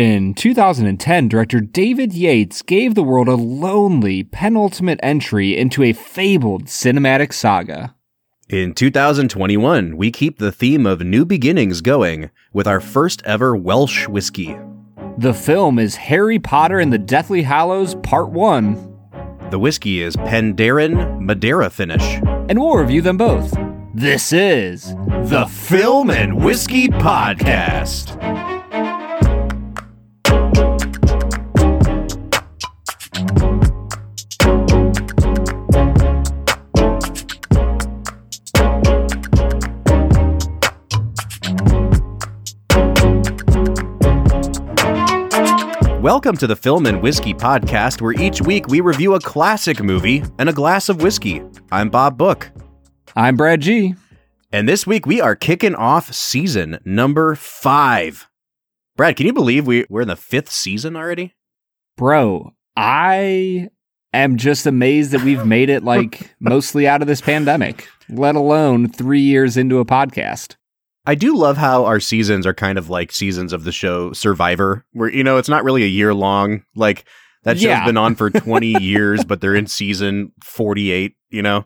In 2010, director David Yates gave the world a lonely penultimate entry into a fabled cinematic saga. In 2021, we keep the theme of new beginnings going with our first ever Welsh whiskey. The film is Harry Potter and the Deathly Hallows Part 1. The whiskey is Penderyn Madeira finish. And we'll review them both. This is the Film and Whiskey Podcast. Welcome to the Film and Whiskey Podcast, where each week we review a classic movie and a glass of whiskey. I'm Bob Book. I'm Brad G. And this week we are kicking off season number five. Brad, can you believe we, we're in the fifth season already? Bro, I am just amazed that we've made it like mostly out of this pandemic, let alone three years into a podcast. I do love how our seasons are kind of like seasons of the show Survivor, where, you know, it's not really a year long. Like, that show's Yeah. been on for 20 years, but they're in season 48, you know?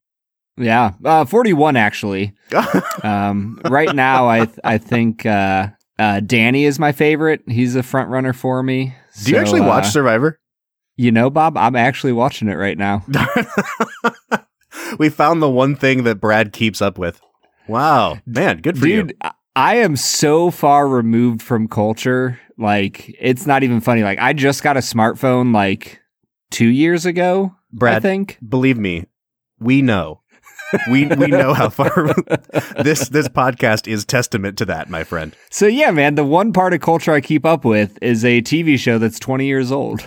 Yeah, uh, 41 actually. Um, right now, I th- I think uh, uh, Danny is my favorite. He's a front runner for me. Do you So, actually watch uh, Survivor? you know, Bob, I'm actually watching it right now. we found the one thing that Brad keeps up with. Wow. Man, good for you. Dude, I- I am so far removed from culture. Like, it's not even funny. Like, I just got a smartphone like two years ago. Brad, I think. believe me, we know. we we know how far this this podcast is testament to that, my friend. So yeah, man, the one part of culture I keep up with is a TV show that's 20 years old.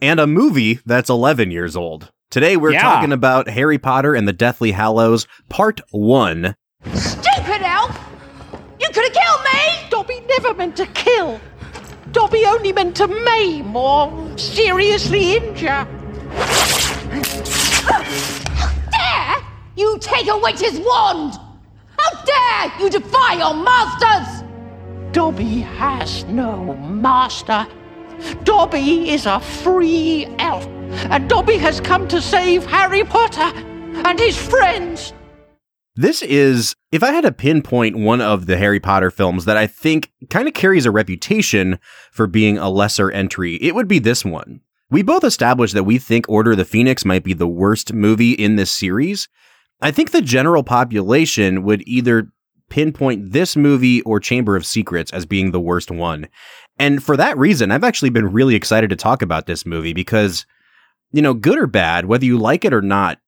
And a movie that's 11 years old. Today we're Yeah. talking about Harry Potter and the Deathly Hallows Part 1. Stupid elf! You could have killed me! Dobby never meant to kill. Dobby only meant to maim or seriously injure. How dare you take a witch's wand! How dare you defy your masters! Dobby has no master. Dobby is a free elf, and Dobby has come to save Harry Potter and his friends. This is, if I had to pinpoint one of the Harry Potter films that I think kind of carries a reputation for being a lesser entry, it would be this one. We both established that we think Order of the Phoenix might be the worst movie in this series. I think the general population would either pinpoint this movie or Chamber of Secrets as being the worst one. And for that reason, I've actually been really excited to talk about this movie because, you know, good or bad, whether you like it or not,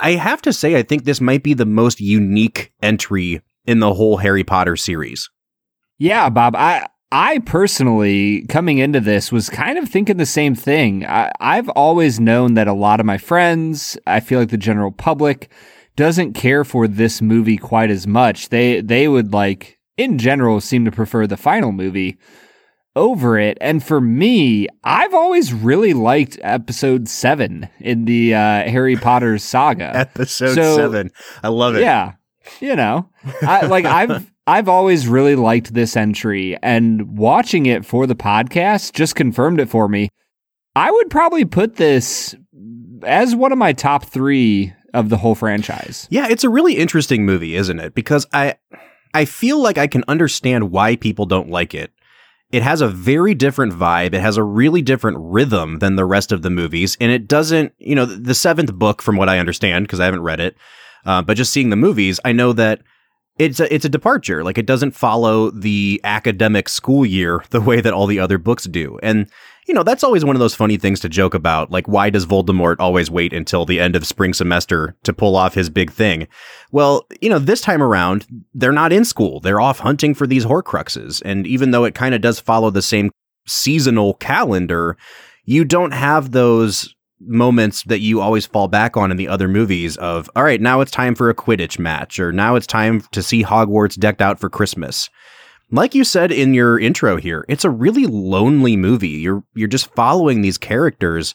I have to say, I think this might be the most unique entry in the whole Harry Potter series. Yeah, Bob. I I personally coming into this was kind of thinking the same thing. I, I've always known that a lot of my friends, I feel like the general public, doesn't care for this movie quite as much. They they would like in general seem to prefer the final movie over it. And for me, I've always really liked episode seven in the uh, Harry Potter saga. Episode So- seven. I love it. Yeah. You know, I, like I've I've always really liked this entry, and watching it for the podcast just confirmed it for me. I would probably put this as one of my top three of the whole franchise. Yeah, it's a really interesting movie, isn't it? Because I I feel like I can understand why people don't like it. It has a very different vibe. It has a really different rhythm than the rest of the movies, and it doesn't, you know, the seventh book, from what I understand, because I haven't read it, uh, but just seeing the movies, I know that it's a, it's a departure. Like it doesn't follow the academic school year the way that all the other books do, and you know that's always one of those funny things to joke about. Like why does Voldemort always wait until the end of spring semester to pull off his big thing? Well, you know this time around they're not in school; they're off hunting for these Horcruxes, and even though it kind of does follow the same seasonal calendar, you don't have those moments that you always fall back on in the other movies of all right now it's time for a quidditch match or now it's time to see hogwarts decked out for christmas like you said in your intro here it's a really lonely movie you're you're just following these characters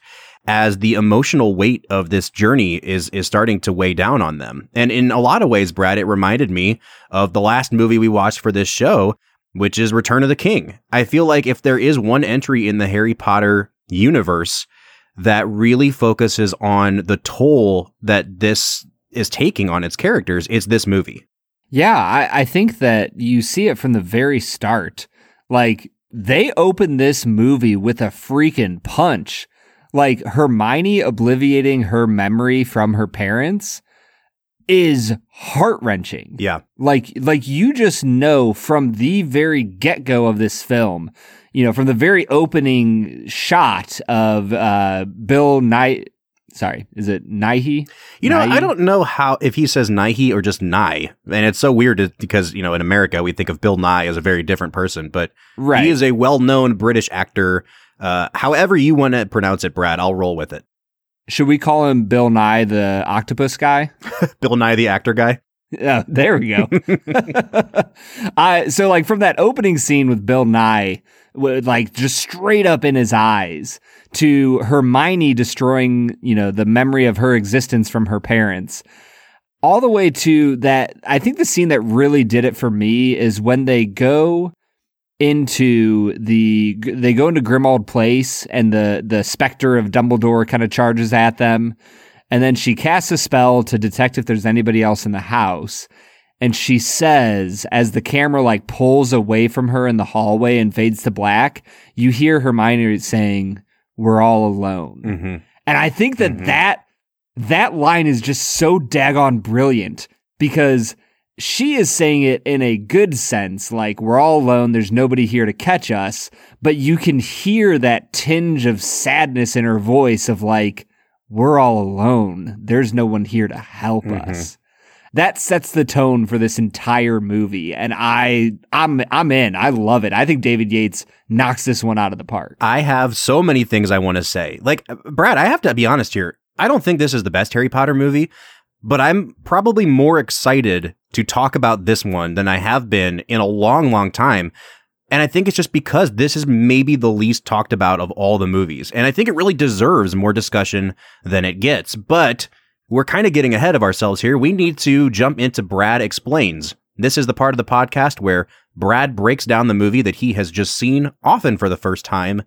as the emotional weight of this journey is is starting to weigh down on them and in a lot of ways brad it reminded me of the last movie we watched for this show which is Return of the King. I feel like if there is one entry in the Harry Potter universe that really focuses on the toll that this is taking on its characters, it's this movie. Yeah, I, I think that you see it from the very start. Like, they open this movie with a freaking punch. Like, Hermione obliviating her memory from her parents is heart wrenching. Yeah. Like, like you just know from the very get go of this film, you know, from the very opening shot of uh, Bill Knight. Sorry, is it Nighy? You know, I don't know how if he says Nighy or just Nye, and it's so weird to- because you know in America we think of Bill Nye as a very different person, but Right. he is a well-known British actor. Uh, however you want to pronounce it, Brad, I'll roll with it. Should we call him Bill Nye the octopus guy? Bill Nye, the actor guy. Yeah, there we go. I so like from that opening scene with Bill Nye, like just straight up in his eyes, to Hermione destroying, you know, the memory of her existence from her parents, all the way to that. I think the scene that really did it for me is when they go into the they go into Grimmauld Place and the the specter of Dumbledore kind of charges at them and then she casts a spell to detect if there's anybody else in the house and she says as the camera like pulls away from her in the hallway and fades to black you hear Hermione saying we're all alone Mm-hmm. and I think that Mhm. that that line is just so daggone brilliant because she is saying it in a good sense, like we're all alone, there's nobody here to catch us, but you can hear that tinge of sadness in her voice of like, we're all alone, there's no one here to help Mhm. us. That sets the tone for this entire movie, and I, I'm, I'm in. I love it. I think David Yates knocks this one out of the park. I have so many things I want to say. Like, uh, Brad, I have to be honest here. I don't think this is the best Harry Potter movie, but I'm probably more excited to talk about this one than I have been in a long, long time. And I think it's just because this is maybe the least talked about of all the movies. And I think it really deserves more discussion than it gets. But we're kind of getting ahead of ourselves here. We need to jump into Brad Explains. This is the part of the podcast where Brad breaks down the movie that he has just seen, often for the first time.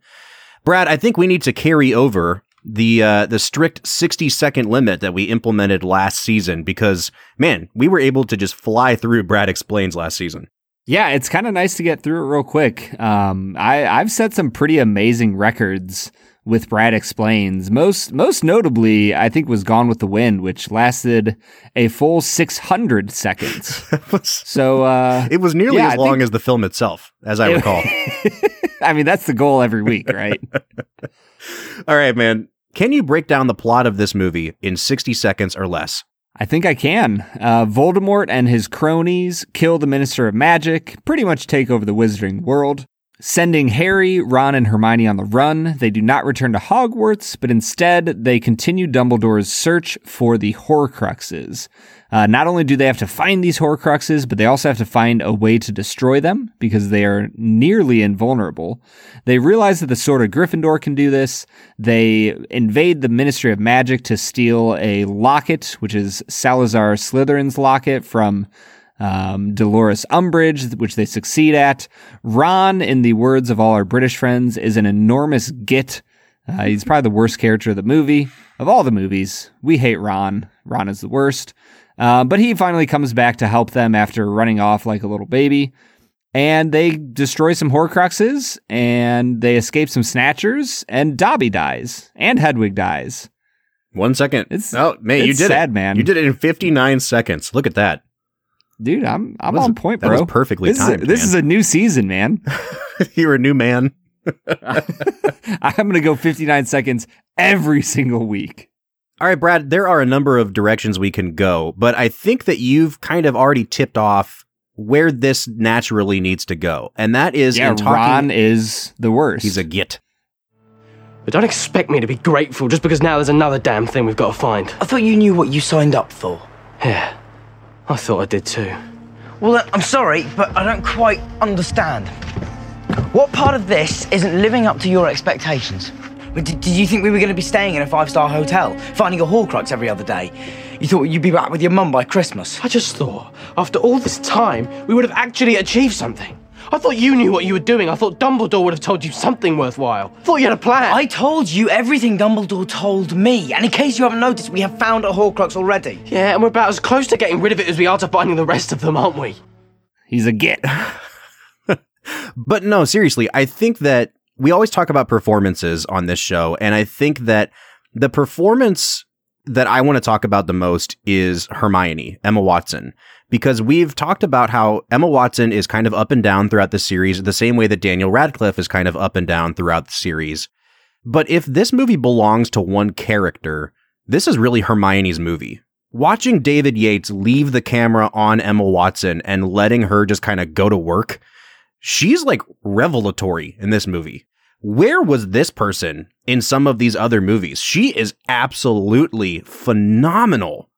Brad, I think we need to carry over the uh, the strict 60 second limit that we implemented last season because man, we were able to just fly through Brad explains last season. Yeah, it's kind of nice to get through it real quick. Um, I, I've set some pretty amazing records with Brad Explains. Most most notably, I think was Gone with the Wind, which lasted a full 600 seconds. was So uh, it was nearly Yeah, as I long think- as the film itself, as I recall. I mean, that's the goal every week, right? All right, man. Can you break down the plot of this movie in 60 seconds or less? I think I can. Uh, Voldemort and his cronies kill the Minister of Magic, pretty much take over the wizarding world. Sending Harry, Ron, and Hermione on the run, they do not return to Hogwarts, but instead they continue Dumbledore's search for the Horcruxes. Uh, not only do they have to find these Horcruxes, but they also have to find a way to destroy them because they are nearly invulnerable. They realize that the Sword of Gryffindor can do this. They invade the Ministry of Magic to steal a locket, which is Salazar Slytherin's locket from um, Dolores Umbridge, which they succeed at. Ron, in the words of all our British friends, is an enormous git. Uh, he's probably the worst character of the movie. Of all the movies, we hate Ron. Ron is the worst. Uh, but he finally comes back to help them after running off like a little baby. And they destroy some Horcruxes, and they escape some Snatchers, and Dobby dies, and Hedwig dies. One second. It's- oh, man, you did sad, it. man. You did it in 59 seconds. Look at that. Dude, I'm I'm was- on point, that bro. was perfectly this timed, Is a, this man. is a new season, man. You're a new man. I'm gonna go 59 seconds every single week. All right, Brad, there are a number of directions we can go, but I think that you've kind of already tipped off where this naturally needs to go. And that is yeah, in talking Ron is the worst. He's a git. But don't expect me to be grateful just because now there's another damn thing we've got to find. I thought you knew what you signed up for. Yeah, I thought I did too. Well, uh, I'm sorry, but I don't quite understand. What part of this isn't living up to your expectations? Did, did you think we were going to be staying in a five-star hotel, finding a Horcrux every other day? You thought you'd be back with your mum by Christmas? I just thought, after all this time, we would have actually achieved something. I thought you knew what you were doing. I thought Dumbledore would have told you something worthwhile. I thought you had a plan. I told you everything Dumbledore told me, and in case you haven't noticed, we have found a Horcrux already. Yeah, and we're about as close to getting rid of it as we are to finding the rest of them, aren't we? He's a git. But no, seriously, I think that we always talk about performances on this show, and I think that the performance that I want to talk about the most is Hermione, Emma Watson, because we've talked about how Emma Watson is kind of up and down throughout the series, the same way that Daniel Radcliffe is kind of up and down throughout the series. But if this movie belongs to one character, this is really Hermione's movie. Watching David Yates leave the camera on Emma Watson and letting her just kind of go to work, she's like revelatory in this movie. Where was this person in some of these other movies? She is absolutely phenomenal.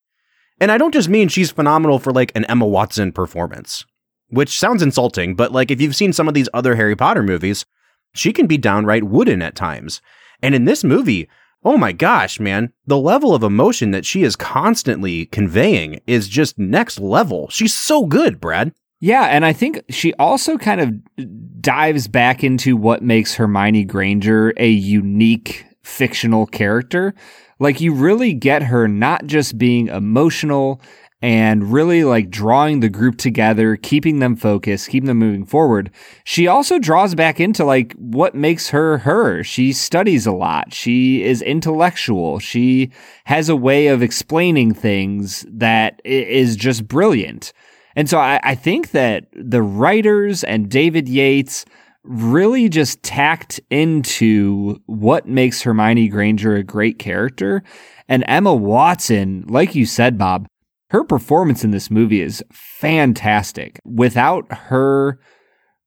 And I don't just mean she's phenomenal for like an Emma Watson performance, which sounds insulting, but like if you've seen some of these other Harry Potter movies, she can be downright wooden at times. And in this movie, oh my gosh, man, the level of emotion that she is constantly conveying is just next level. She's so good, Brad. Yeah, and I think she also kind of dives back into what makes Hermione Granger a unique fictional character. Like you really get her not just being emotional and really like drawing the group together, keeping them focused, keeping them moving forward. She also draws back into like what makes her her. She studies a lot. She is intellectual. She has a way of explaining things that is just brilliant. And so I, I think that the writers and David Yates really just tacked into what makes Hermione Granger a great character. And Emma Watson, like you said, Bob, her performance in this movie is fantastic. Without her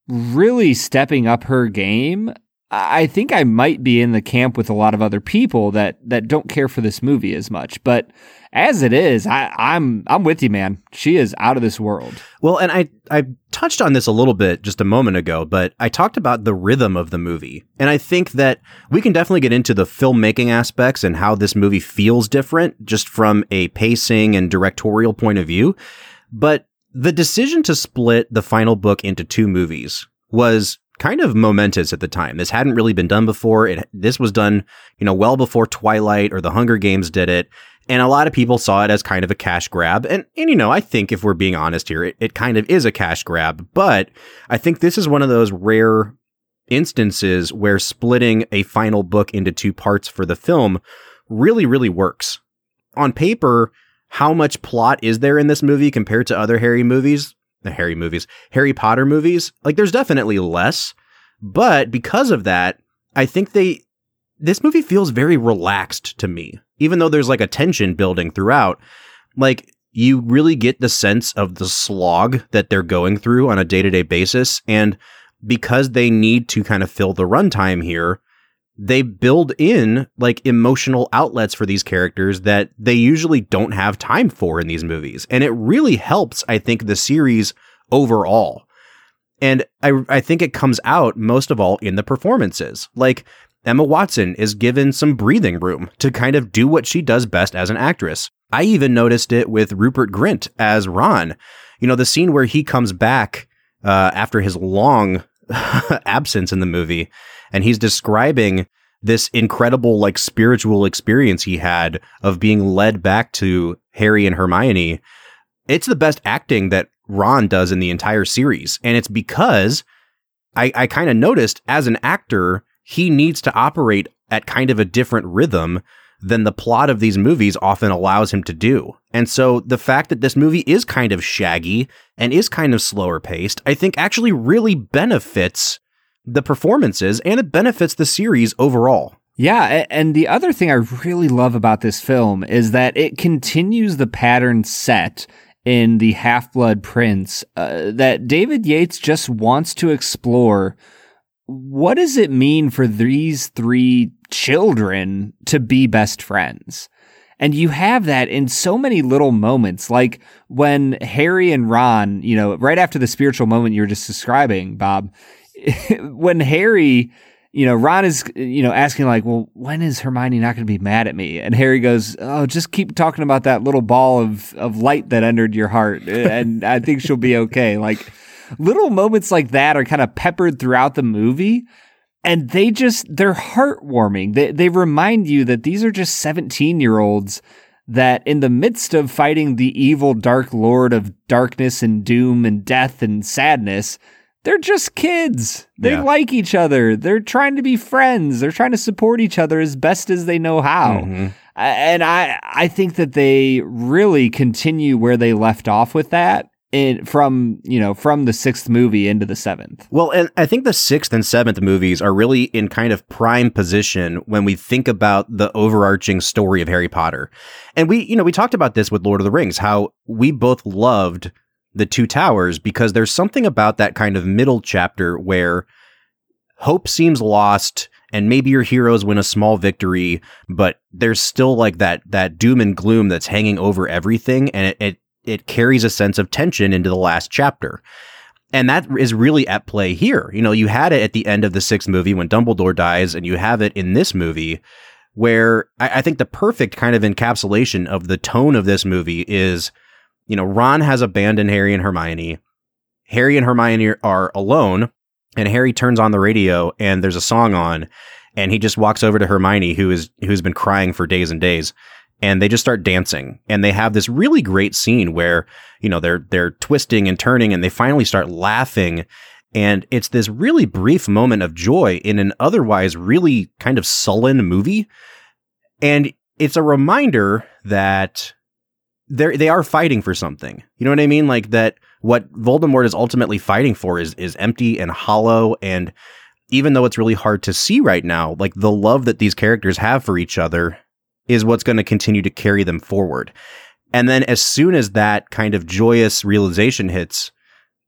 really stepping up her game, I think I might be in the camp with a lot of other people that that don't care for this movie as much. But as it is, I, I'm I'm with you, man. She is out of this world. Well, and I I touched on this a little bit just a moment ago, but I talked about the rhythm of the movie, and I think that we can definitely get into the filmmaking aspects and how this movie feels different, just from a pacing and directorial point of view. But the decision to split the final book into two movies was kind of momentous at the time. This hadn't really been done before. It this was done, you know, well before Twilight or the Hunger Games did it. And a lot of people saw it as kind of a cash grab. And, and you know, I think if we're being honest here, it, it kind of is a cash grab. But I think this is one of those rare instances where splitting a final book into two parts for the film really, really works. On paper, how much plot is there in this movie compared to other Harry movies? The Harry movies, Harry Potter movies? Like, there's definitely less. But because of that, I think they, this movie feels very relaxed to me even though there's like a tension building throughout, like you really get the sense of the slog that they're going through on a day to day basis. And because they need to kind of fill the runtime here, they build in like emotional outlets for these characters that they usually don't have time for in these movies. And it really helps, I think, the series overall. And I, I think it comes out most of all in the performances. Like Emma Watson is given some breathing room to kind of do what she does best as an actress. I even noticed it with Rupert Grint as Ron. You know, the scene where he comes back uh, after his long absence in the movie and he's describing this incredible, like, spiritual experience he had of being led back to Harry and Hermione. It's the best acting that Ron does in the entire series. And it's because I, I kind of noticed as an actor, he needs to operate at kind of a different rhythm than the plot of these movies often allows him to do. And so the fact that this movie is kind of shaggy and is kind of slower paced, I think actually really benefits the performances and it benefits the series overall. Yeah, and the other thing I really love about this film is that it continues the pattern set in the Half Blood Prince uh, that David Yates just wants to explore what does it mean for these three children to be best friends? And you have that in so many little moments, like when Harry and Ron, you know, right after the spiritual moment you were just describing, Bob, when Harry, you know, Ron is, you know, asking like, well, when is Hermione not going to be mad at me? And Harry goes, oh, just keep talking about that little ball of, of light that entered your heart. Eh, and I think she'll be okay. Like, little moments like that are kind of peppered throughout the movie. And they just, they're heartwarming. They, they remind you that these are just 17 year olds that in the midst of fighting the evil dark lord of darkness and doom and death and sadness, they're just kids. They Yeah. like each other. They're trying to be friends. They're trying to support each other as best as they know how. Mhm. And I I think that they really continue where they left off with that in from, you know, from the 6th movie into the 7th. Well, and I think the sixth and seventh movies are really in kind of prime position when we think about the overarching story of Harry Potter. And we, you know, we talked about this with Lord of the Rings, how we both loved the two towers because there's something about that kind of middle chapter where hope seems lost and maybe your heroes win a small victory, but there's still like that that doom and gloom that's hanging over everything and it, it it carries a sense of tension into the last chapter. And that is really at play here. You know, you had it at the end of the sixth movie when Dumbledore dies, and you have it in this movie where I, I think the perfect kind of encapsulation of the tone of this movie is, you know, Ron has abandoned Harry and Hermione. Harry and Hermione are alone, and Harry turns on the radio, and there's a song on, and he just walks over to Hermione, who is who's been crying for days and days, and they just start dancing, and they have this really great scene where you know they're they're twisting and turning, and they finally start laughing. And it's this really brief moment of joy in an otherwise really kind of sullen movie. And it's a reminder that they they are fighting for something. You know what I mean? Like that what Voldemort is ultimately fighting for is is empty and hollow and even though it's really hard to see right now, like the love that these characters have for each other is what's going to continue to carry them forward. And then as soon as that kind of joyous realization hits,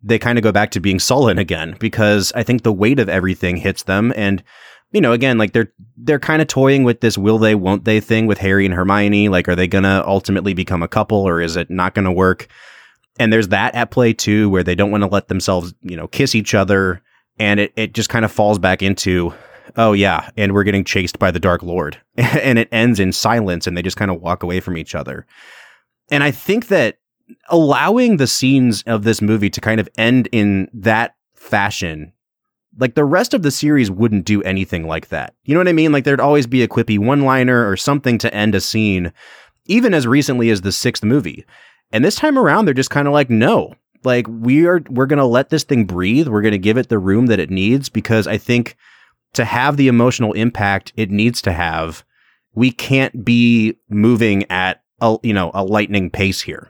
they kind of go back to being sullen again because I think the weight of everything hits them and you know again like they're they're kind of toying with this will they won't they thing with Harry and Hermione. Like are they to ultimately become a couple or is it not to work? And there's that at play too where they don't want to let themselves you know kiss each other. And it it just kind of falls back into oh yeah and we're getting chased by the dark lord. And it ends in silence and they just kind of walk away from each other. And I think that allowing the scenes of this movie to kind of end in that fashion like the rest of the series wouldn't do anything like that. You know what I mean? Like there'd always be a quippy one-liner or something to end a scene, even as recently as the sixth movie. And this time around, they're just kind of like, no, like we are, we're gonna let this thing breathe. We're gonna give it the room that it needs because I think to have the emotional impact it needs to have, we can't be moving at a you know a lightning pace here.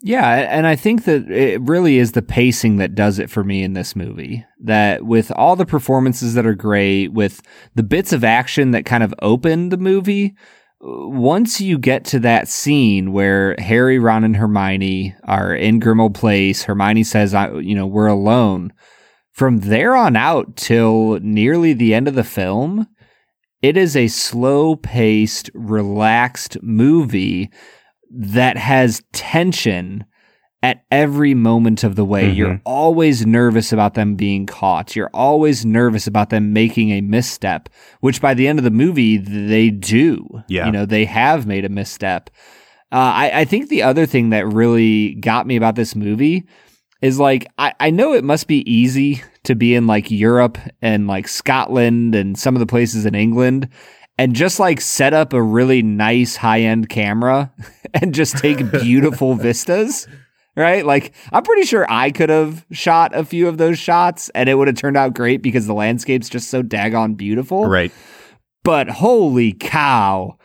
Yeah, and I think that it really is the pacing that does it for me in this movie. That with all the performances that are great, with the bits of action that kind of open the movie, uh, once you get to that scene where Harry, Ron, and Hermione are in Grimmauld Place, Hermione says, "I, you know, we're alone." From there on out till nearly the end of the film, it is a slow-paced, relaxed movie that has tension at every moment of the way. Mhm. You're always nervous about them being caught. You're always nervous about them making a misstep, which by the end of the movie, they do. Yeah. You know, they have made a misstep. Uh, I, I think the other thing that really got me about this movie is like, I, I know it must be easy to be in like Europe and like Scotland and some of the places in England and just like set up a really nice high end camera and just take beautiful vistas. Right? Like, I'm pretty sure I could have shot a few of those shots and it would have turned out great because the landscape's just so daggone beautiful. Right. But holy cow,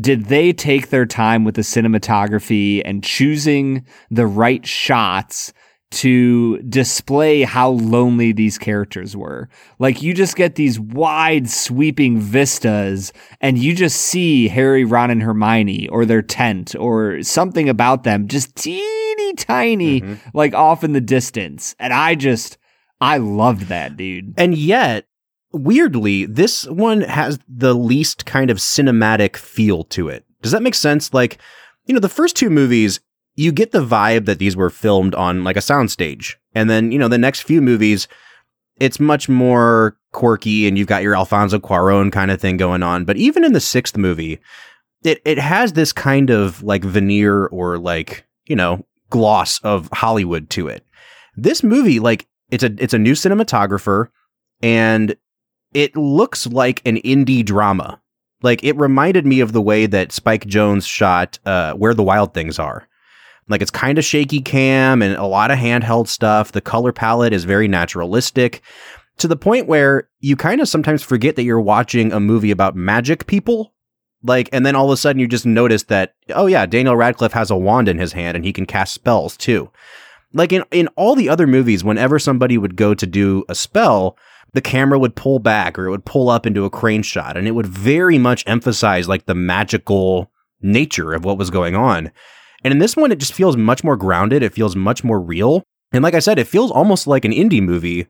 did they take their time with the cinematography and choosing the right shots to display how lonely these characters were. Like you just get these wide sweeping vistas and you just see Harry, Ron, and Hermione or their tent or something about them just teeny tiny, mm-hmm. like off in the distance. And I just, I loved that, dude. And yet, weirdly, this one has the least kind of cinematic feel to it. Does that make sense? Like, you know, the first two movies, you get the vibe that these were filmed on like a soundstage. And then, you know, the next few movies, it's much more quirky and you've got your Alfonso Cuaron kind of thing going on. But even in the sixth movie, it, it has this kind of like veneer or like, you know, gloss of Hollywood to it This movie, like, it's a it's a new cinematographer, and it looks like an indie drama. Like it reminded me of the way that Spike Jonze shot uh, Where the Wild Things Are. Like it's kind of shaky cam and a lot of handheld stuff. The color palette is very naturalistic to the point where you kind of sometimes forget that you're watching a movie about magic people. Like, and then all of a sudden you just notice that, oh yeah, Daniel Radcliffe has a wand in his hand and he can cast spells too. Like in, in all the other movies, whenever somebody would go to do a spell, the camera would pull back or it would pull up into a crane shot and it would very much emphasize like the magical nature of what was going on. And in this one, it just feels much more grounded. It feels much more real. And like I said, it feels almost like an indie movie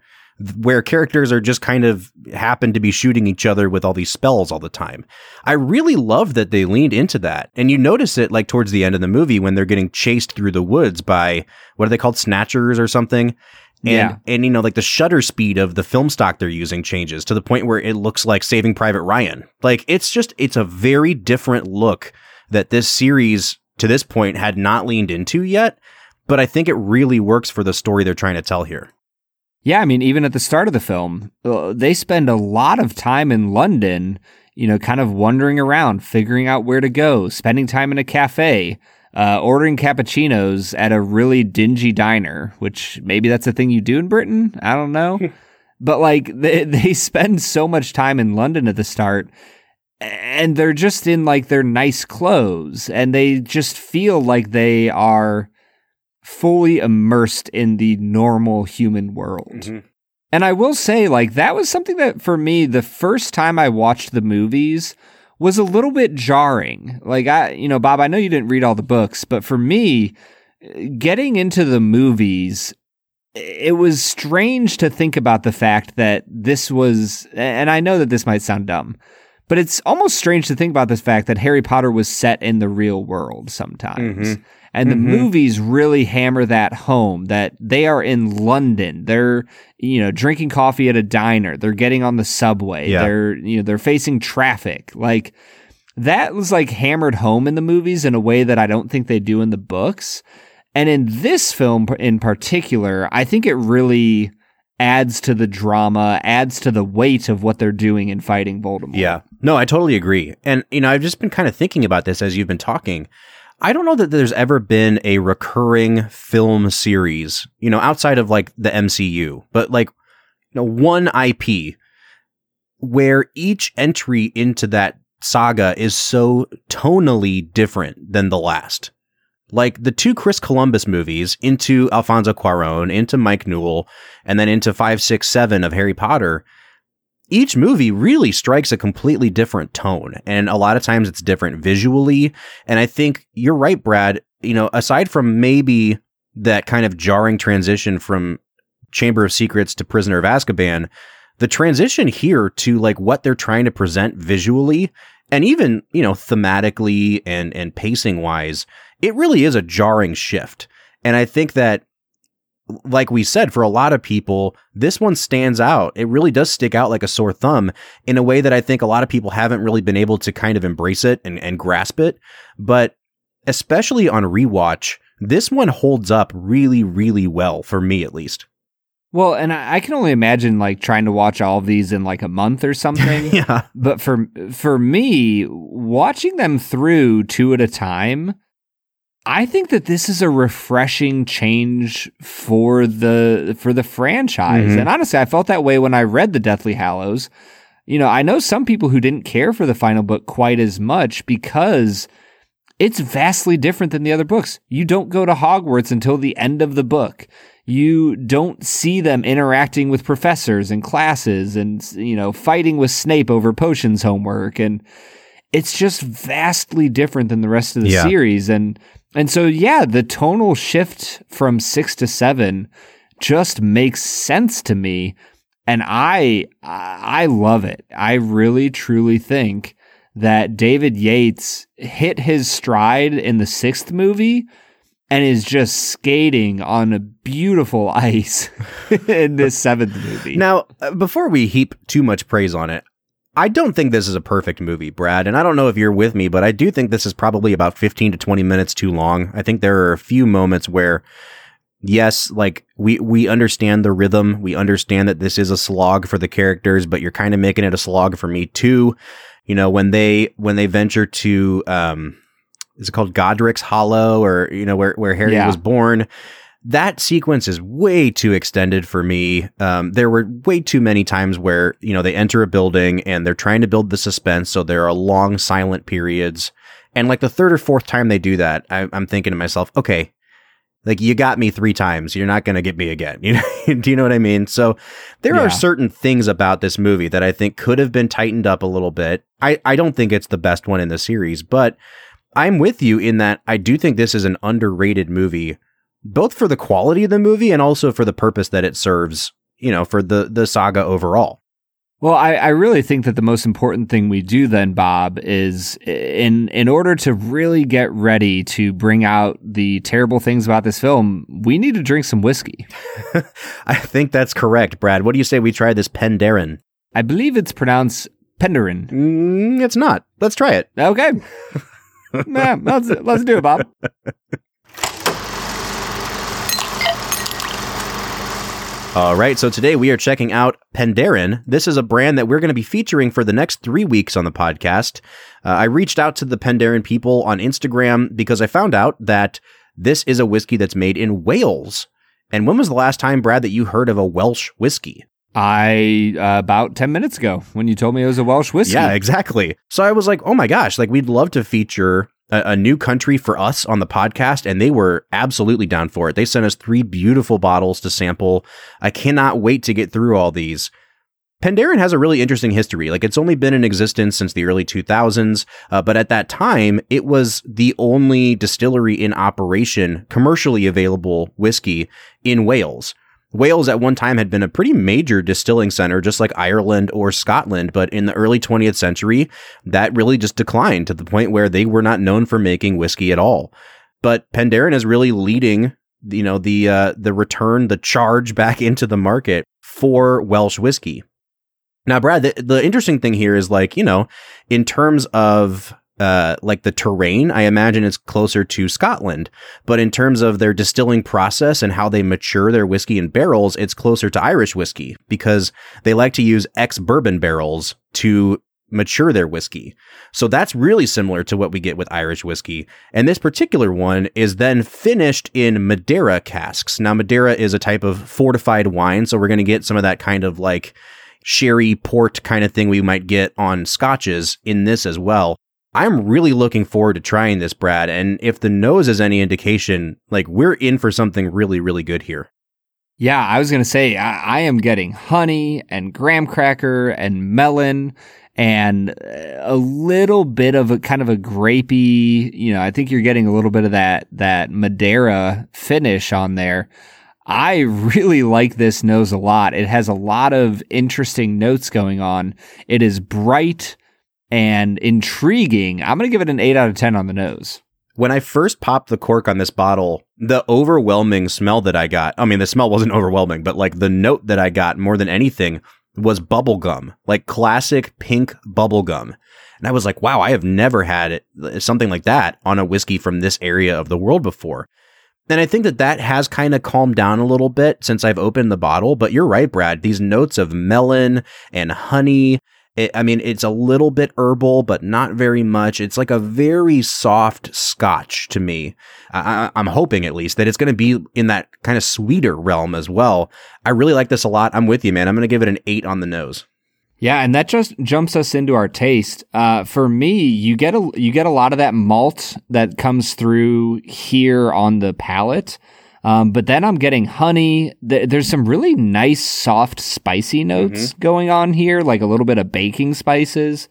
where characters are just kind of happen to be shooting each other with all these spells all the time. I really love that they leaned into that. And you notice it like towards the end of the movie when they're getting chased through the woods by what are they called snatchers or something? And Yeah. and you know like the shutter speed of the film stock they're using changes to the point where it looks like Saving Private Ryan. Like it's just it's a very different look that this series to this point had not leaned into yet, but I think it really works for the story they're trying to tell here. Yeah, I mean, even at the start of the film, uh, they spend a lot of time in London, you know, kind of wandering around, figuring out where to go, spending time in a cafe, uh, ordering cappuccinos at a really dingy diner, which maybe that's a thing you do in Britain. I don't know. but like, they, they spend so much time in London at the start. And they're just in like their nice clothes, and they just feel like they are fully immersed in the normal human world. Mm-hmm. And I will say, like, that was something that for me, the first time I watched the movies was a little bit jarring. Like, I, you know, Bob, I know you didn't read all the books, but for me, getting into the movies, it was strange to think about the fact that this was, and I know that this might sound dumb, but it's almost strange to think about this fact that Harry Potter was set in the real world sometimes. Mm-hmm. And the mm-hmm. movies really hammer that home that they are in London. They're, you know, drinking coffee at a diner. They're getting on the subway. Yeah. They're, you know, they're facing traffic. Like that was like hammered home in the movies in a way that I don't think they do in the books. And in this film in particular, I think it really adds to the drama, adds to the weight of what they're doing in fighting Voldemort. Yeah. No, I totally agree. And, you know, I've just been kind of thinking about this as you've been talking. I don't know that there's ever been a recurring film series, you know, outside of like the MCU, but like, you know, one IP where each entry into that saga is so tonally different than the last. Like the two Chris Columbus movies into Alfonso Cuaron, into Mike Newell, and then into 567 of Harry Potter each movie really strikes a completely different tone and a lot of times it's different visually. And i think you're right brad you know aside from maybe that kind of jarring transition from chamber of secrets to prisoner of azkaban the transition here to like what they're trying to present visually and even you know thematically and and pacing wise it really is a jarring shift. And i think that like we said, for a lot of people, this one stands out. It really does stick out like a sore thumb in a way that I think a lot of people haven't really been able to kind of embrace it and, and grasp it. But especially on rewatch, this one holds up really, really well for me at least. Well, and I, I can only imagine like trying to watch all of these in like a month or something. Yeah. But for for me, watching them through two at a time, I think that this is a refreshing change for the for the franchise. Mhm. And honestly, I felt that way when I read the Deathly Hallows. You know, I know some people who didn't care for the final book quite as much because it's vastly different than the other books. You don't go to Hogwarts until the end of the book. You don't see them interacting with professors and classes and, you know, fighting with Snape over potions homework. And it's just vastly different than the rest of the Yeah. series. And, and so, yeah, the tonal shift from six to seven just makes sense to me. And I, I love it. I really, truly think that David Yates hit his stride in the sixth movie and is just skating on a beautiful ice in this seventh movie. Now, uh, before we heap too much praise on it, I don't think this is a perfect movie, Brad. And I don't know if you're with me, but I do think this is probably about 15 to 20 minutes too long. I think there are a few moments where yes, like we we understand the rhythm. We understand that this is a slog for the characters, but you're kind of making it a slog for me too. You know, when they when they venture to um is it called Godric's Hollow or you know where where Harry Yeah. was born? That sequence is way too extended for me. Um, there were way too many times where you know they enter a building and they're trying to build the suspense, so there are long silent periods. And like the third or fourth time they do that, I, I'm thinking to myself, okay, like you got me three times, you're not going to get me again. You know, do you know what I mean? So there Yeah. are certain things about this movie that I think could have been tightened up a little bit. I, I don't think it's the best one in the series, but I'm with you in that I do think this is an underrated movie, both for the quality of the movie and also for the purpose that it serves, you know, for the the saga overall. Well, I, I really think that the most important thing we do then, Bob, is in in order to really get ready to bring out the terrible things about this film, we need to drink some whiskey. I think that's correct, Brad. What do you say we try this Penderyn? I believe it's pronounced Penderin. Mm, it's not. Let's try it. Okay. yeah, let's let's do it, Bob. All right, so today we are checking out Penderyn. This is a brand that we're going to be featuring for the next three weeks on the podcast. Uh, I reached out to the Penderyn people on Instagram because I found out that this is a whiskey that's made in Wales. And when was the last time, Brad, that you heard of a Welsh whiskey? I uh, about ten minutes ago when you told me it was a Welsh whiskey. Yeah, exactly. So I was like, oh my gosh, like we'd love to feature a, a new country for us on the podcast. And they were absolutely down for it. They sent us three beautiful bottles to sample. I cannot wait to get through all these. Penderyn has a really interesting history. Like it's only been in existence since the early 2000s, uh, but at that time, it was the only distillery in operation, commercially available whiskey in Wales. Wales at one time had been a pretty major distilling center, just like Ireland or Scotland, but in the early 20th century, that really just declined to the point where they were not known for making whiskey at all. But Penderyn is really leading, you know, the uh, the return, the charge back into the market for Welsh whiskey. Now, Brad, the, the interesting thing here is like, you know, in terms of uh, like the terrain, I imagine it's closer to Scotland. But in terms of their distilling process and how they mature their whiskey in barrels, it's closer to Irish whiskey because they like to use ex bourbon barrels to mature their whiskey. So that's really similar to what we get with Irish whiskey. And this particular one is then finished in Madeira casks. Now, Madeira is a type of fortified wine. So we're going to get some of that kind of like sherry port kind of thing we might get on scotches in this as well. I'm really looking forward to trying this, Brad. And if the nose is any indication, like we're in for something really, really good here. Yeah, I was gonna say I, I am getting honey and graham cracker and melon and uh, a little bit of a kind of a grapey. You know, I think you're getting a little bit of that that Madeira finish on there. I really like this nose a lot. It has a lot of interesting notes going on. It is bright and intriguing. I'm gonna give it an eight out of ten on the nose. When I first popped the cork on this bottle, the overwhelming smell that I got, I mean, the smell wasn't overwhelming, but like the note that I got more than anything was bubblegum, like classic pink bubblegum. And I was like, wow, I have never had it, uh, something like that on a whiskey from this area of the world before. And I think that that has kind of calmed down a little bit since I've opened the bottle. But you're right, Brad. These notes of melon and honey. It, I mean, it's a little bit herbal, but not very much. It's like a very soft scotch to me. I, I'm hoping at least that it's going to be in that kind of sweeter realm as well. I really like this a lot. I'm with you, man. I'm going to give it an eight on the nose. Yeah, and that just jumps us into our taste. Uh, for me, you get a you get a lot of that malt that comes through here on the palate, um, but then I'm getting honey. Th- there's some really nice, soft, spicy notes going on here, like a little bit of baking spices.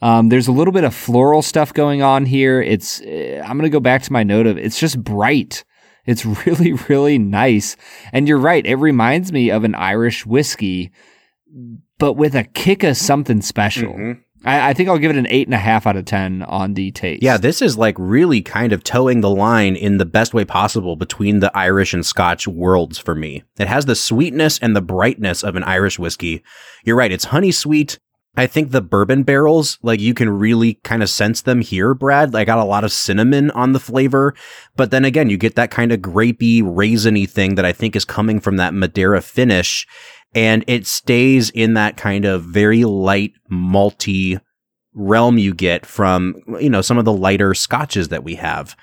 Um, there's a little bit of floral stuff going on here. It's uh, I'm gonna go back to my note of it's just bright. It's really really nice, and you're right. It reminds me of an Irish whiskey but with a kick of something special. I, I think I'll give it an eight and a half out of ten on the taste. Yeah, this is like really kind of toeing the line in the best way possible between the Irish and Scotch worlds for me. It has the sweetness and the brightness of an Irish whiskey. You're right, it's honey sweet. I think the bourbon barrels, like you can really kind of sense them here, Brad. I got a lot of cinnamon on the flavor, but then again, you get that kind of grapey, raisiny thing that I think is coming from that Madeira finish. And it stays in that kind of very light, malty realm you get from, you know, some of the lighter scotches that we have.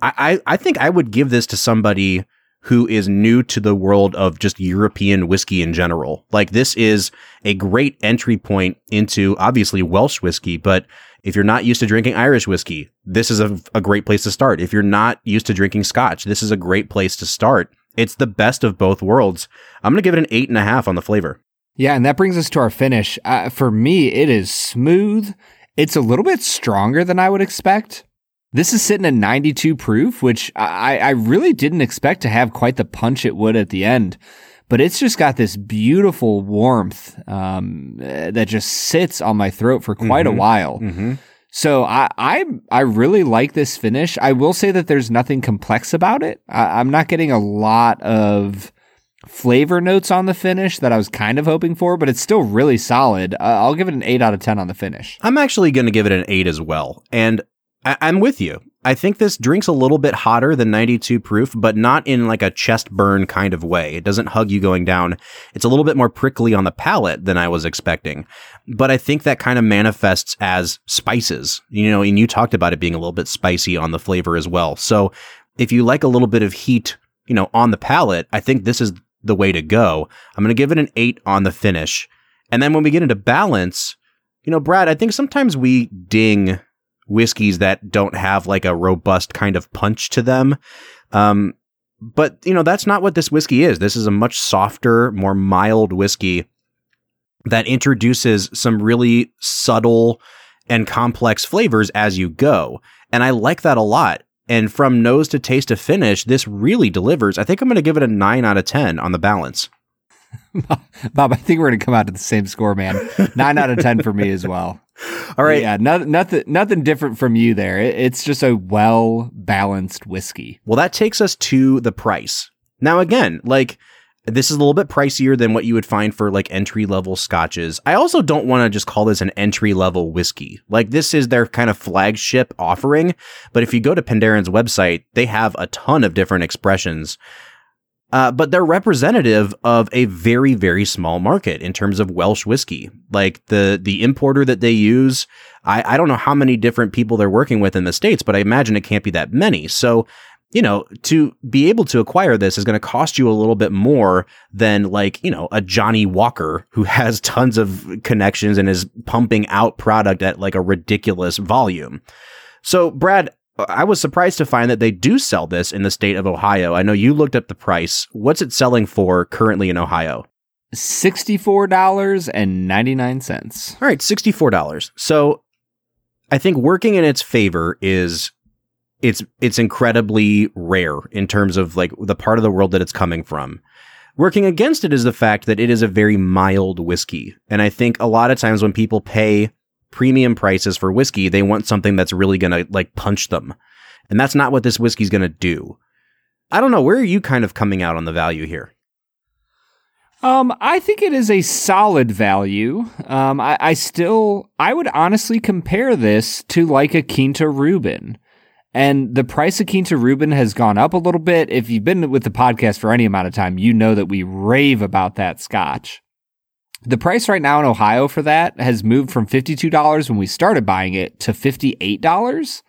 I, I, I think I would give this to somebody who is new to the world of just European whiskey in general. Like this is a great entry point into obviously Welsh whiskey, but if you're not used to drinking Irish whiskey, this is a, a great place to start. If you're not used to drinking Scotch, this is a great place to start. It's the best of both worlds. I'm going to give it an eight and a half on the flavor. Yeah, and that brings us to our finish. Uh, for me, it is smooth. It's a little bit stronger than I would expect. This is sitting at 92 proof, which I, I really didn't expect to have quite the punch it would at the end. But it's just got this beautiful warmth um, that just sits on my throat for quite mm-hmm. a while. Mm-hmm. So I, I I really like this finish. I will say that there's nothing complex about it. I, I'm not getting a lot of flavor notes on the finish that I was kind of hoping for, but it's still really solid. Uh, I'll give it an 8 out of 10 on the finish. I'm actually going to give it an 8 as well. And I- am with you. I think this drink's a little bit hotter than 92 proof, but not in like a chest burn kind of way. It doesn't hug you going down. It's a little bit more prickly on the palate than I was expecting. But I think that kind of manifests as spices, you know, and you talked about it being a little bit spicy on the flavor as well. So if you like a little bit of heat, you know, on the palate, I think this is the way to go. I'm going to give it an eight on the finish. And then when we get into balance, you know, Brad, I think sometimes we ding whiskeys that don't have like a robust kind of punch to them. Um, but you know, that's not what this whiskey is. This is a much softer, more mild whiskey that introduces some really subtle and complex flavors as you go. And I like that a lot. And from nose to taste to finish, this really delivers. I think I'm going to give it a 9 out of 10 on the balance. Bob, I think we're going to come out to the same score, man. 9 out of 10 for me as well. All right. Yeah, no, nothing nothing different from you there. it's just a well balanced whiskey. Well, that takes us to the price. Now again, like this is a little bit pricier than what you would find for like entry level scotches. I also don't want to just call this an entry level whiskey. Like this is their kind of flagship offering, but if you go to Penderyn's website, they have a ton of different expressions uh, but they're representative of a very, very small market in terms of Welsh whiskey. Like the the importer that they use, I, I don't know how many different people they're working with in the States, but I imagine it can't be that many. So, you know, to be able to acquire this is going to cost you a little bit more than like, you know, a Johnnie Walker who has tons of connections and is pumping out product at like a ridiculous volume. So, Brad, I was surprised to find that they do sell this in the state of Ohio. I know you looked up the price. What's it selling for currently in Ohio? $64.99. All right, $64. So I think working in its favor is it's it's incredibly rare in terms of like the part of the world that it's coming from. Working against it is the fact that it is a very mild whiskey. And I think a lot of times when people pay premium prices for whiskey, they want something that's really going to like punch them. And that's not what this whiskey's going to do. I don't know. Where are you kind of coming out on the value here? Um, I think it is a solid value. Um, I, I still, I would honestly compare this to like a Quinta Ruban. And the price of Quinta Ruban has gone up a little bit. If you've been with the podcast for any amount of time, you know that we rave about that scotch. The price right now in Ohio for that has moved from $52 when we started buying it to $58.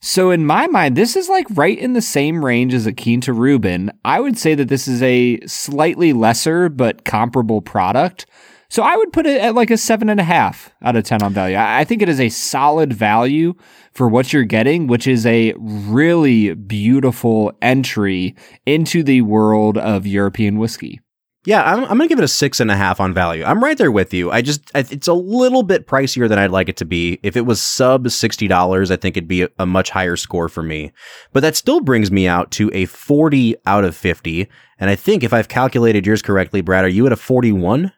So in my mind, this is like right in the same range as a Quinta Ruban. I would say that this is a slightly lesser but comparable product. So I would put it at like a seven and a half out of 10 on value. I think it is a solid value for what you're getting, which is a really beautiful entry into the world of European whiskey. Yeah, I'm, I'm going to give it a six and a half on value. I'm right there with you. I just, it's a little bit pricier than I'd like it to be. If it was sub $60, I think it'd be a, a much higher score for me. But that still brings me out to a 40 out of 50. And I think if I've calculated yours correctly, Brad, are you at a 41?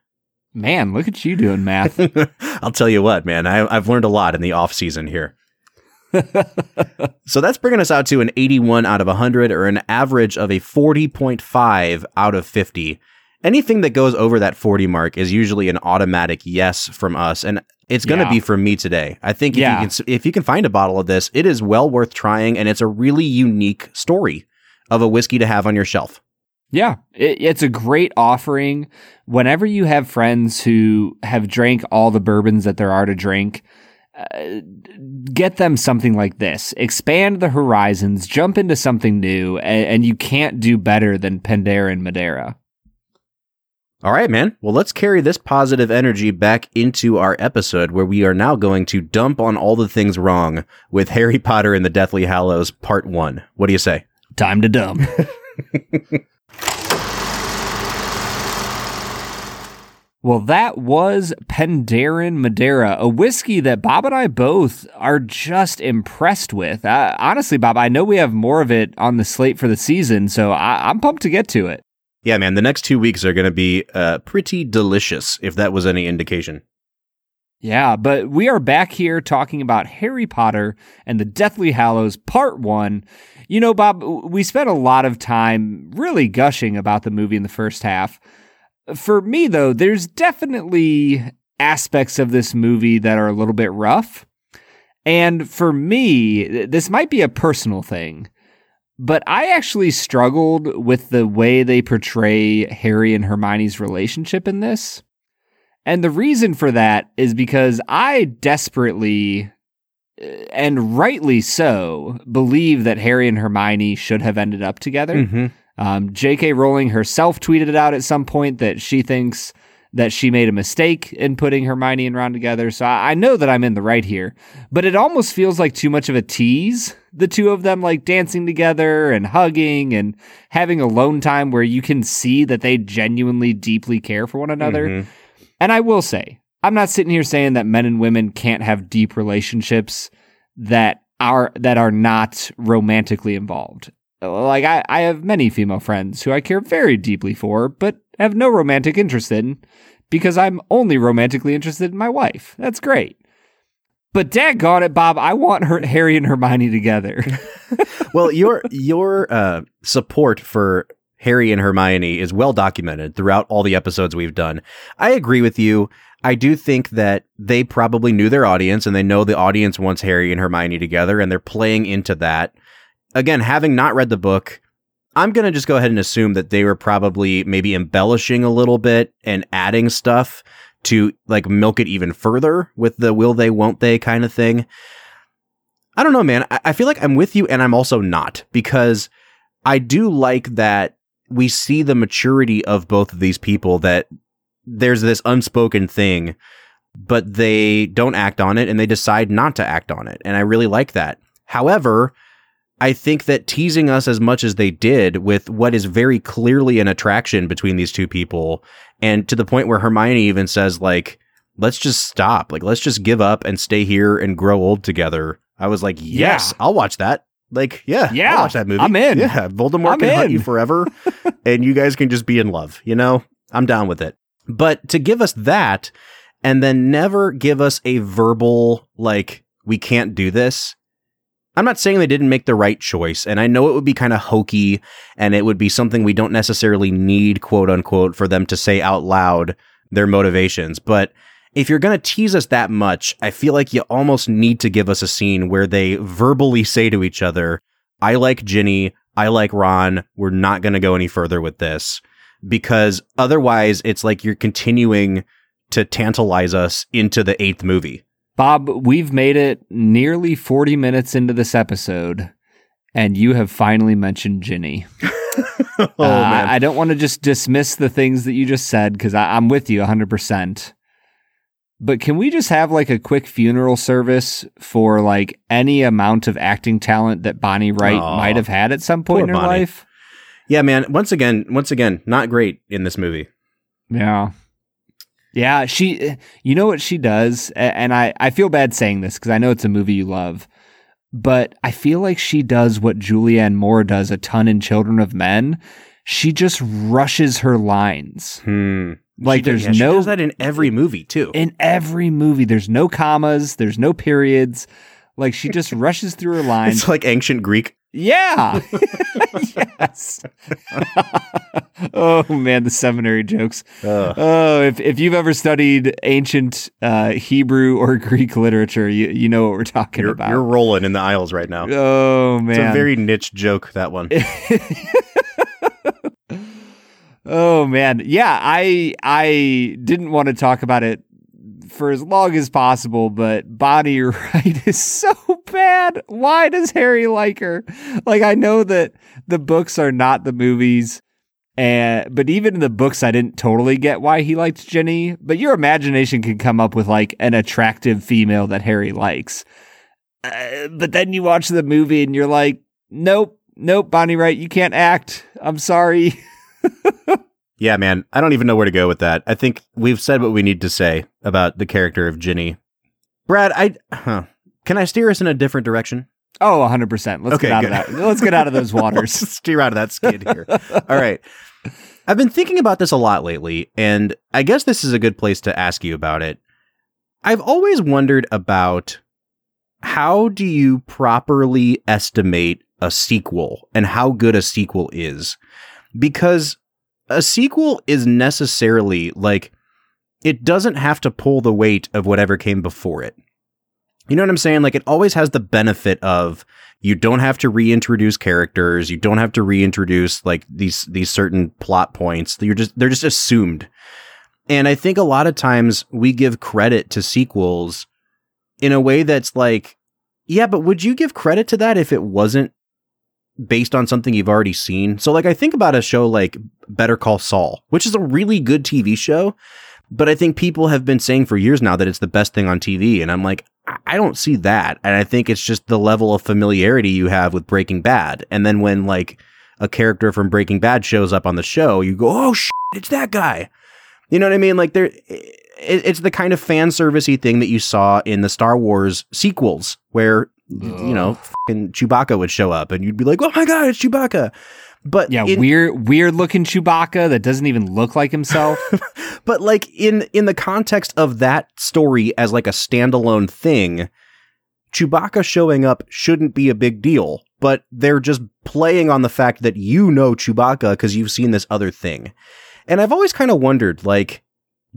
Man, look at you doing math. I'll tell you what, man, I, I've learned a lot in the off season here. so that's bringing us out to an 81 out of 100 or an average of a 40.5 out of 50. Anything that goes over that 40 mark is usually an automatic yes from us and it's going to Yeah. be from me today. I think if Yeah. you can if you can find a bottle of this, it is well worth trying and it's a really unique story of a whiskey to have on your shelf. Yeah, it, it's a great offering. Whenever you have friends who have drank all the bourbons that there are to drink, uh, get them something like this. Expand the horizons, jump into something new, and, and you can't do better than Penderyn Madeira. All right, man. Well, let's carry this positive energy back into our episode where we are now going to dump on all the things wrong with Harry Potter and the Deathly Hallows Part 1. What do you say? Time to dump. Well, that was Penderyn Madeira, a whiskey that Bob and I both are just impressed with. Uh, honestly, Bob, I know we have more of it on the slate for the season, so I- I'm pumped to get to it. Yeah, man, the next two weeks are going to be uh, pretty delicious, if that was any indication. Yeah, but we are back here talking about Harry Potter and the Deathly Hallows Part 1. You know, Bob, we spent a lot of time really gushing about the movie in the first half. For me, though, there's definitely aspects of this movie that are a little bit rough. And for me, this might be a personal thing, but I actually struggled with the way they portray Harry and Hermione's relationship in this. And the reason for that is because I desperately uh, and rightly so believe that Harry and Hermione should have ended up together. Mm-hmm. Um, J.K. Rowling herself tweeted it out at some point that she thinks that she made a mistake in putting Hermione and Ron together. So I, I know that I'm in the right here, but it almost feels like too much of a tease. The two of them like dancing together and hugging and having alone time where you can see that they genuinely deeply care for one another. Mhm. And I will say, I'm not sitting here saying that men and women can't have deep relationships that are that are not romantically involved. Like I, I have many female friends who I care very deeply for, but have no romantic interest in because I'm only romantically interested in my wife. That's great. But daggone it, Bob, I want her, Harry and Hermione together. well, your your uh, support for Harry and Hermione is well documented throughout all the episodes we've done. I agree with you. I do think that they probably knew their audience and they know the audience wants Harry and Hermione together and they're playing into that. Again, having not read the book, I'm going to just go ahead and assume that they were probably maybe embellishing a little bit and adding stuff to like milk it even further with the will they, won't they kind of thing. I don't know, man. I, I feel like I'm with you and I'm also not because I do like that we see the maturity of both of these people that there's this unspoken thing, but they don't act on it and they decide not to act on it. And I really like that. However, I think that teasing us as much as they did with what is very clearly an attraction between these two people, and to the point where Hermione even says, like, let's just stop. Like, let's just give up and stay here and grow old together. I was like, yes, Yeah. I'll watch that. Like, yeah, Yeah, I'll watch that movie. I'm in. Yeah, Voldemort I'm can hunt in. you forever, and you guys can just be in love. You know, I'm down with it. But to give us that, and then never give us a verbal like, we can't do this. I'm not saying they didn't make the right choice, and I know it would be kind of hokey, and it would be something we don't necessarily need, quote unquote, for them to say out loud their motivations. But if you're going to tease us that much, I feel like you almost need to give us a scene where they verbally say to each other, I like Ginny, I like Ron, we're not going to go any further with this. Because otherwise, it's like you're continuing to tantalize us into the eighth movie. Bob, we've made it nearly 40 minutes into this episode, and you have finally mentioned Ginny. oh, Uh, I, don't want to just dismiss the things that you just said because I'm with you 100%. But can we just have like a quick funeral service for like any amount of acting talent that Bonnie Wright might have had at some point poor in her Bonnie. life? Yeah, man. Once again, once again, not great in this movie. Yeah. Yeah, she you know what she does and I I feel bad saying this cuz I know it's a movie you love. But I feel like she does what Julianne Moore does a ton in Children of Men. She just rushes her lines. Hmm. Like She does- there's yeah, she no does that in every movie too. in every movie there's no commas, there's no periods. Like she just rushes through her lines. It's like ancient Greek Yeah. yes. oh man, the seminary jokes. Oh, if if you've ever studied ancient uh, Hebrew or Greek literature, you you know what we're talking You're, about. you're rolling in the aisles right now. oh man, It's a very niche joke, that one. Oh man, yeah, I I didn't want to talk about it for as long as possible, but Bonnie Wright is so bad. Why does Harry like her? Like I know that the books are not the movies, and but even in the books, I didn't totally get why he liked Jenny. But your imagination can come up with like an attractive female that Harry likes. Uh, but then you watch the movie and you're like, nope, nope, Bonnie Wright, you can't act. I'm sorry. Yeah, man. I don't even know where to go with that. I think we've said what we need to say about the character of Ginny. Brad, I huh. Can I steer us in a different direction? Oh, 100%. Let's Okay, get out good. of that. Let's get out of those Let's waters. steer out of that skid here. All right. I've been thinking about this a lot lately, and I guess this is a good place to ask you about it. I've always wondered about how do you properly estimate a sequel and how good a sequel is? Because a sequel is necessarily like it doesn't have to pull the weight of whatever came before it. You know what I'm saying? Like it always has the benefit of you don't have to reintroduce characters, you don't have to reintroduce like these these certain plot points. You're just they're just assumed. And I think a lot of times we give credit to sequels in a way that's like, yeah, but would you give credit to that if it wasn't based on something you've already seen? So like I think about a show like Better Call Saul, which is a really good TV show, but I think people have been saying for years now that it's the best thing on TV and I'm like I- don't see that. And I think it's just the level of familiarity you have with Breaking Bad. And then when like a character from Breaking Bad shows up on the show, you go, "Oh shit, it's that guy." You know what I mean? Like there it's the kind of fan servicey thing that you saw in the Star Wars sequels where you know, fucking Chewbacca would show up and you'd be like, "Oh my god, it's Chewbacca." But Yeah, in- weird weird looking Chewbacca that doesn't even look like himself. but like in in the context of that story as like a standalone thing, Chewbacca showing up shouldn't be a big deal, but they're just playing on the fact that you know Chewbacca because you've seen this other thing. And I've always kind of wondered like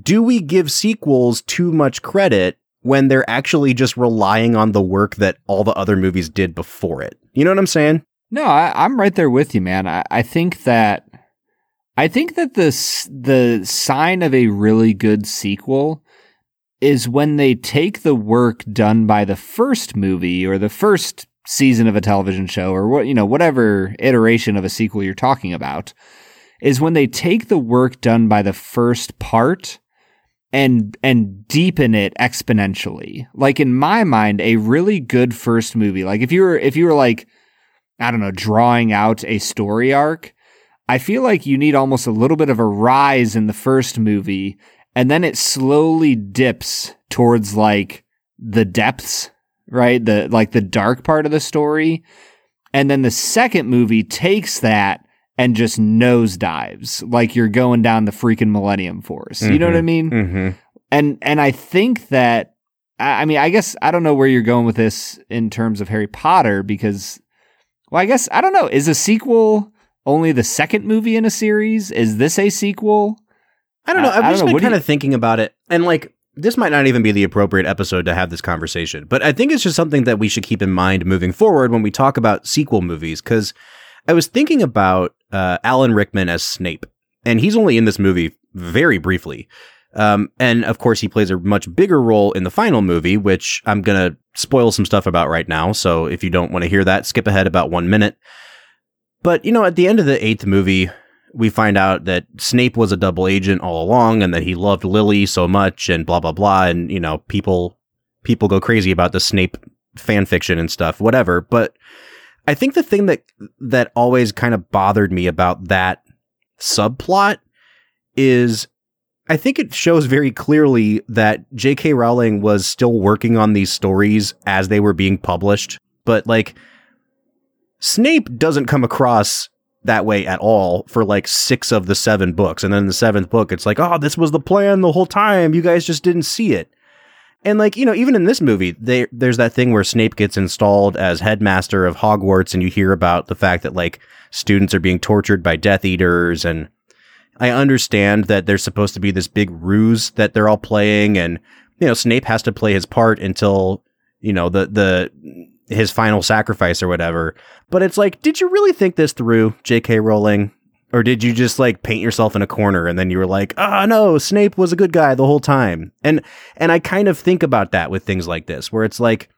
do we give sequels too much credit when they're actually just relying on the work that all the other movies did before it? You know what I'm saying? no, I, I'm right there with you, man. I, I think that I think that the the sign of a really good sequel is when they take the work done by the first movie or the first season of a television show or what you know whatever iteration of a sequel you're talking about is when they take the work done by the first part and and deepen it exponentially. Like in my mind, a really good first movie, like if you were if you were like, I don't know, drawing out a story arc, I feel like you need almost a little bit of a rise in the first movie, and then it slowly dips towards like the depths, right? The like the dark part of the story. And then the second movie takes that and just nosedives like you're going down the freaking Millennium Force. You know what I mean? Mm-hmm. and and I think that I I mean I guess I don't know where you're going with this in terms of Harry Potter because well I guess I don't know is a sequel only the second movie in a series is this a sequel I don't know. I- I've I just don't know. been What do kind you- of thinking about it, and like this might not even be the appropriate episode to have this conversation, but I think it's just something that we should keep in mind moving forward when we talk about sequel movies. Because I was thinking about uh, Alan Rickman as Snape, and he's only in this movie very briefly. Um, and of course, he plays a much bigger role in the final movie, which I'm gonna spoil some stuff about right now. So if you don't want to hear that, skip ahead about one minute. But you know, at the end of the eighth movie, we find out that Snape was a double agent all along and that he loved Lily so much and blah blah blah and you know people people go crazy about the Snape fan fiction and stuff whatever but I think the thing that that always kind of bothered me about that subplot is I think it shows very clearly that J.K. Rowling was still working on these stories as they were being published but like Snape doesn't come across that way at all for like six of the seven books. And then the seventh book, it's like, oh, this was the plan the whole time. You guys just didn't see it. And like, you know, even in this movie, they, there's that thing where Snape gets installed as headmaster of Hogwarts and you hear about the fact that like students are being tortured by Death Eaters and I understand that there's supposed to be this big ruse that they're all playing and you know, Snape has to play his part until, you know, the the his final sacrifice or whatever. But it's like, did you really think this through, J.K. Rowling? Or did you just like paint yourself in a corner and then you were like, ah, oh, no, Snape was a good guy the whole time? And and I kind of think about that with things like this, where it's like,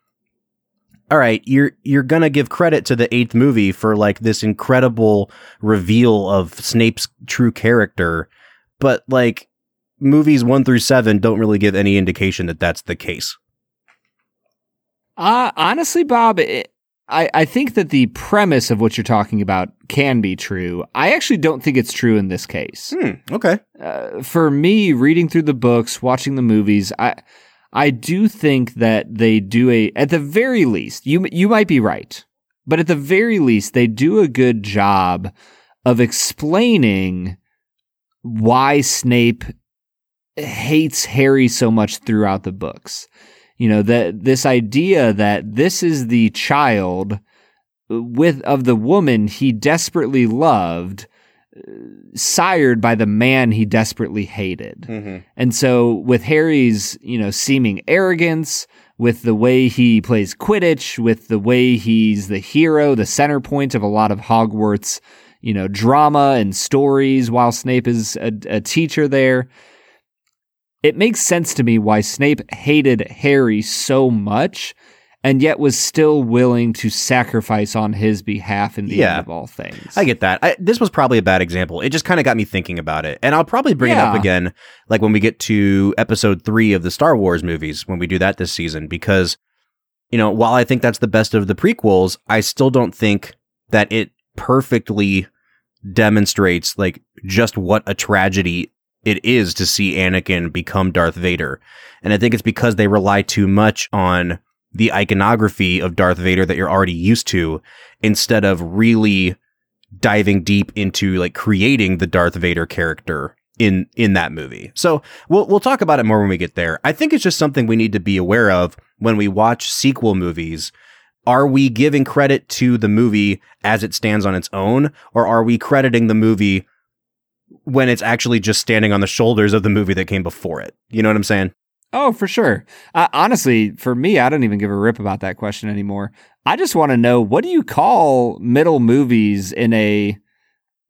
all right, you're you're gonna give credit to the eighth movie for like this incredible reveal of Snape's true character, but like movies one through seven don't really give any indication that that's the case. Uh, honestly, Bob, it, I, I think that the premise of what you're talking about can be true. I actually don't think it's true in this case. Hmm, okay. Uh, for me, reading through the books, watching the movies, I I do think that they do a at the very least. You you might be right, but at the very least, they do a good job of explaining why Snape hates Harry so much throughout the books you know that this idea that this is the child with of the woman he desperately loved sired by the man he desperately hated mm-hmm. and so with harry's you know seeming arrogance with the way he plays quidditch with the way he's the hero the center point of a lot of hogwarts you know drama and stories while snape is a, a teacher there it makes sense to me why Snape hated Harry so much and yet was still willing to sacrifice on his behalf in the yeah, end of all things. I get that. I, this was probably a bad example. It just kind of got me thinking about it. And I'll probably bring yeah. it up again, like when we get to episode three of the Star Wars movies, when we do that this season, because, you know, while I think that's the best of the prequels, I still don't think that it perfectly demonstrates like just what a tragedy it is to see Anakin become Darth Vader. And I think it's because they rely too much on the iconography of Darth Vader that you're already used to instead of really diving deep into like creating the Darth Vader character in in that movie. So we'll we'll talk about it more when we get there. I think it's just something we need to be aware of when we watch sequel movies. Are we giving credit to the movie as it stands on its own or are we crediting the movie when it's actually just standing on the shoulders of the movie that came before it. You know what I'm saying? Oh, for sure. Uh, honestly, for me, I don't even give a rip about that question anymore. I just want to know what do you call middle movies in a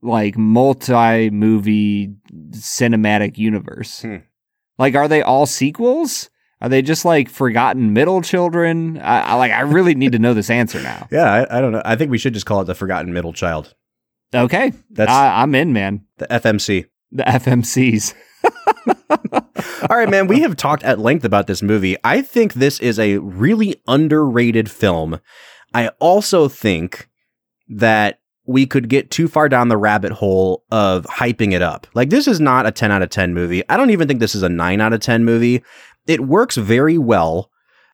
like multi movie cinematic universe? Hmm. Like, are they all sequels? Are they just like forgotten middle children? I, I like. I really need to know this answer now. Yeah, I, I, don't know. I think we should just call it the forgotten middle child. Okay, that's I, I'm in, man. The FMC. The FMCs. All right, man. We have talked at length about this movie. I think this is a really underrated film. I also think that we could get too far down the rabbit hole of hyping it up. Like, this is not a 10 out of 10 movie. I don't even think this is a 9 out of 10 movie. It works very well,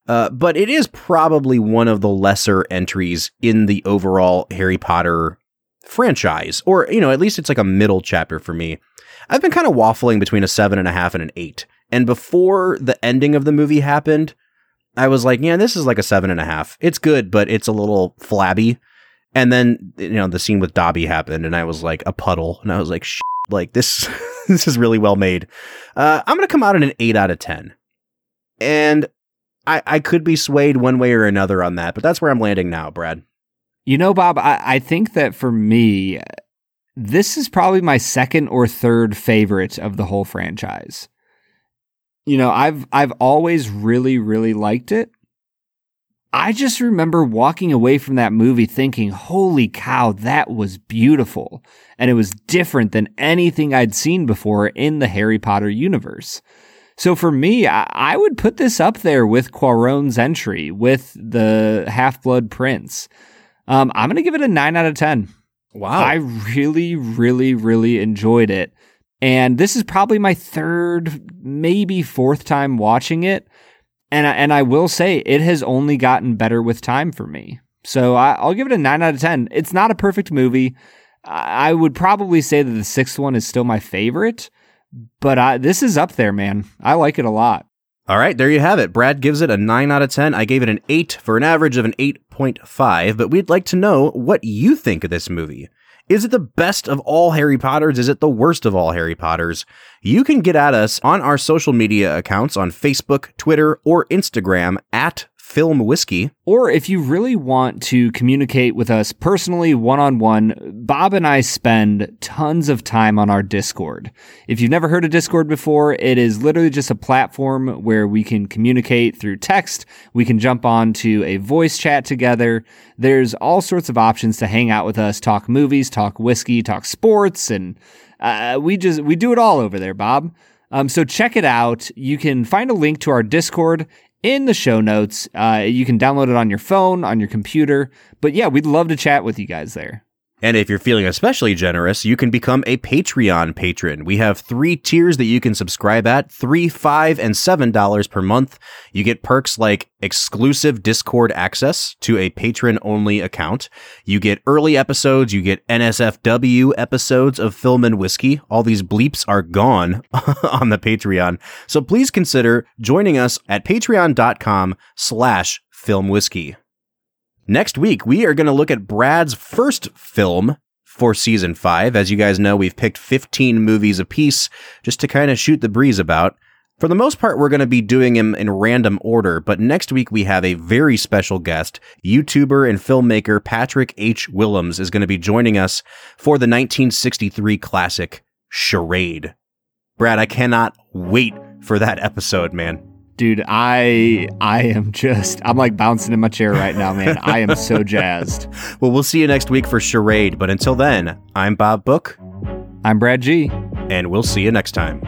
uh, but it is probably one of the lesser entries in the overall Harry Potter franchise, or, you know, at least it's like a middle chapter for me. I've been kind of waffling between a seven and a half and an eight. And before the ending of the movie happened, I was like, yeah, this is like a seven and a half. It's good, but it's a little flabby. And then, you know, the scene with Dobby happened and I was like a puddle and I was like, Shit, like this, this is really well made. Uh, I'm to come out in an eight out of 10. And I, I could be swayed one way or another on that, but that's where I'm landing now, Brad. You know, Bob, I, I think that for me, this is probably my second or third favorite of the whole franchise. You know, I've I've always really, really liked it. I just remember walking away from that movie thinking, holy cow, that was beautiful. And it was different than anything I'd seen before in the Harry Potter universe. So for me, I, I would put this up there with Cuarón's entry, with the Half Blood Prince. Um, I'm going to give it a nine out of 10. Wow. I really, really, really enjoyed it. And this is probably my third, maybe fourth time watching it. And I, and I will say it has only gotten better with time for me. So I, will give it a nine out of 10. It's not a perfect movie. I, I would probably say that the sixth one is still my favorite, but I, this is up there, man. I like it a lot. All right, there you have it. Brad gives it a 9 out of 10. I gave it an 8 for an average of an 8.5, but we'd like to know what you think of this movie. Is it the best of all Harry Potters? Is it the worst of all Harry Potters? You can get at us on our social media accounts on Facebook, Twitter, or Instagram at Film Whiskey. Or if you really want to communicate with us personally, one on one, Bob and I spend tons of time on our Discord. If you've never heard of Discord before, it is literally just a platform where we can communicate through text. We can jump on to a voice chat together. There's all sorts of options to hang out with us, talk movies, talk whiskey, talk sports, and uh, we just we do it all over there, Bob. Um, so check it out. You can find a link to our Discord in the show notes. Uh, you can download it on your phone, on your computer. But yeah, we'd love to chat with you guys there. And if you're feeling especially generous, you can become a Patreon patron. We have three tiers that you can subscribe at three, five, and seven dollars per month. You get perks like exclusive Discord access to a patron only account. You get early episodes. You get NSFW episodes of Film and Whiskey. All these bleeps are gone on the Patreon. So please consider joining us at patreon.com slash film whiskey. Next week, we are going to look at Brad's first film for season five. As you guys know, we've picked 15 movies apiece just to kind of shoot the breeze about. For the most part, we're going to be doing them in random order, but next week we have a very special guest. YouTuber and filmmaker Patrick H. Willems is going to be joining us for the 1963 classic Charade. Brad, I cannot wait for that episode, man. Dude, I I am just I'm like bouncing in my chair right now, man. I am so jazzed. Well, we'll see you next week for Charade, but until then, I'm Bob Book. I'm Brad G. And we'll see you next time.